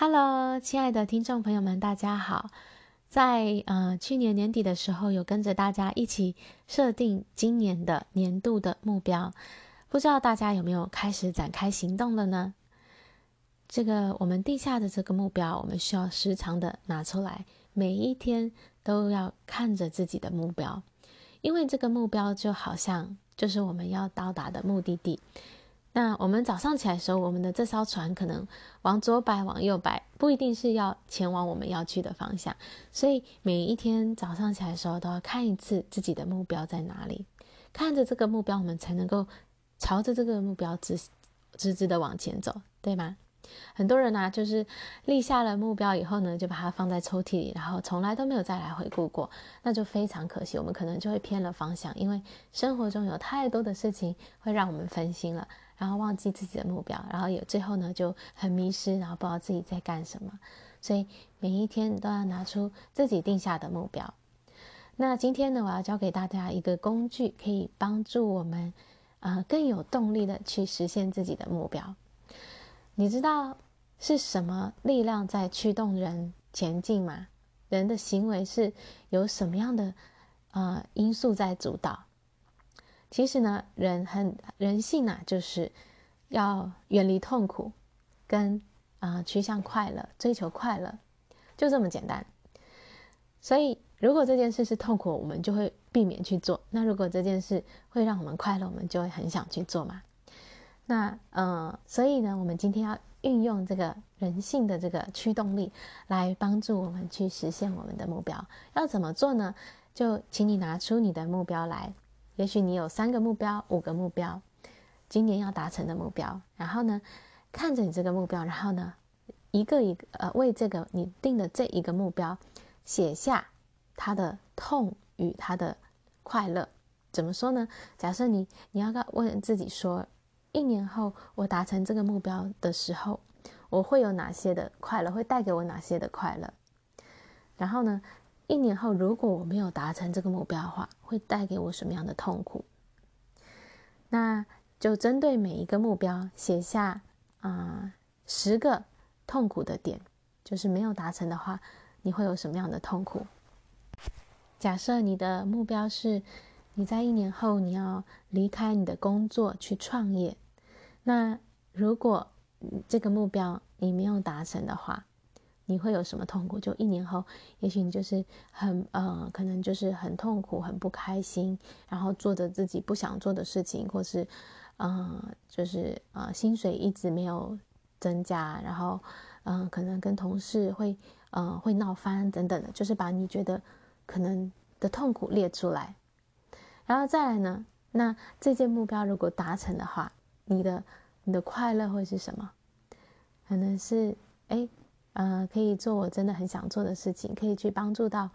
Hello，亲爱的听众朋友们，大家好。在呃去年年底的时候，有跟着大家一起设定今年的年度的目标，不知道大家有没有开始展开行动了呢？这个我们定下的这个目标，我们需要时常的拿出来，每一天都要看着自己的目标，因为这个目标就好像就是我们要到达的目的地。那我们早上起来的时候，我们的这艘船可能往左摆，往右摆，不一定是要前往我们要去的方向。所以每一天早上起来的时候，都要看一次自己的目标在哪里，看着这个目标，我们才能够朝着这个目标直直直的往前走，对吗？很多人呢、就是立下了目标以后呢，就把它放在抽屉里，然后从来都没有再来回顾过，那就非常可惜。我们可能就会偏了方向，因为生活中有太多的事情会让我们分心了。然后忘记自己的目标，然后有最后呢就很迷失，然后不知道自己在干什么。所以每一天都要拿出自己定下的目标。那今天呢，我要教给大家一个工具，可以帮助我们呃更有动力的去实现自己的目标。你知道是什么力量在驱动人前进吗？人的行为是有什么样的呃因素在主导？其实呢，人很人性啊，就是要远离痛苦，跟啊、趋向快乐，追求快乐，就这么简单。所以，如果这件事是痛苦，我们就会避免去做；那如果这件事会让我们快乐，我们就会很想去做嘛。那、呃，所以呢，我们今天要运用这个人性的这个驱动力，来帮助我们去实现我们的目标。要怎么做呢？就请你拿出你的目标来。也许你有三个目标、五个目标，今年要达成的目标。然后呢，看着你这个目标，然后呢，一个一个呃，为这个你定的这一个目标写下它的痛与它的快乐。怎么说呢？假设你你要问自己说，一年后我达成这个目标的时候，我会有哪些的快乐？会带给我哪些的快乐？然后呢，一年后，如果我没有达成这个目标的话，会带给我什么样的痛苦？那就针对每一个目标写下啊、十个痛苦的点，就是没有达成的话，你会有什么样的痛苦？假设你的目标是你在一年后你要离开你的工作去创业，那如果这个目标你没有达成的话，你会有什么痛苦？就一年后，也许你就是很呃，可能就是很痛苦、很不开心，然后做着自己不想做的事情，或是，呃，就是呃，薪水一直没有增加，然后，嗯、可能跟同事会呃会闹翻等等的，就是把你觉得可能的痛苦列出来，然后再来呢，那这件目标如果达成的话，你的你的快乐会是什么？可能是哎。呃，可以做我真的很想做的事情，可以去帮助到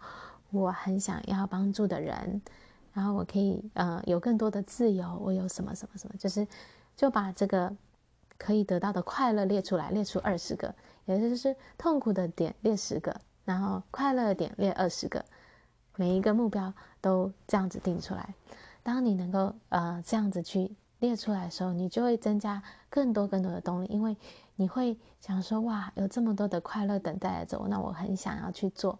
我很想要帮助的人，然后我可以呃有更多的自由，我有什么什么什么，就是就把这个可以得到的快乐列出来，列出二十个，也就是痛苦的点列十个，然后快乐的点列二十个，每一个目标都这样子定出来。当你能够呃这样子去列出来的时候，你就会增加更多更多的动力，因为。你会想说哇，有这么多的快乐等待着我，那我很想要去做。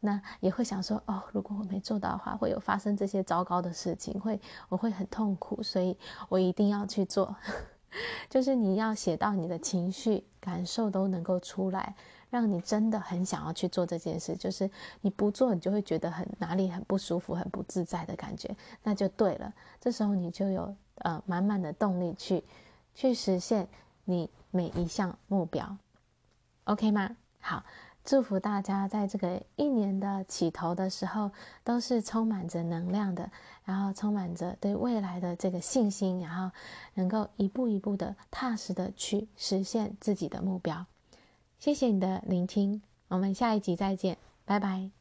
那也会想说哦，如果我没做到的话，会有发生这些糟糕的事情，会我会很痛苦，所以我一定要去做。就是你要写到你的情绪感受都能够出来，让你真的很想要去做这件事。就是你不做，你就会觉得很哪里很不舒服、很不自在的感觉，那就对了。这时候你就有呃满满的动力去去实现你。每一项目标，OK 吗？好，祝福大家在这个一年的起头的时候，都是充满着能量的，然后充满着对未来的这个信心，然后能够一步一步的踏实的去实现自己的目标。谢谢你的聆听，我们下一集再见，拜拜。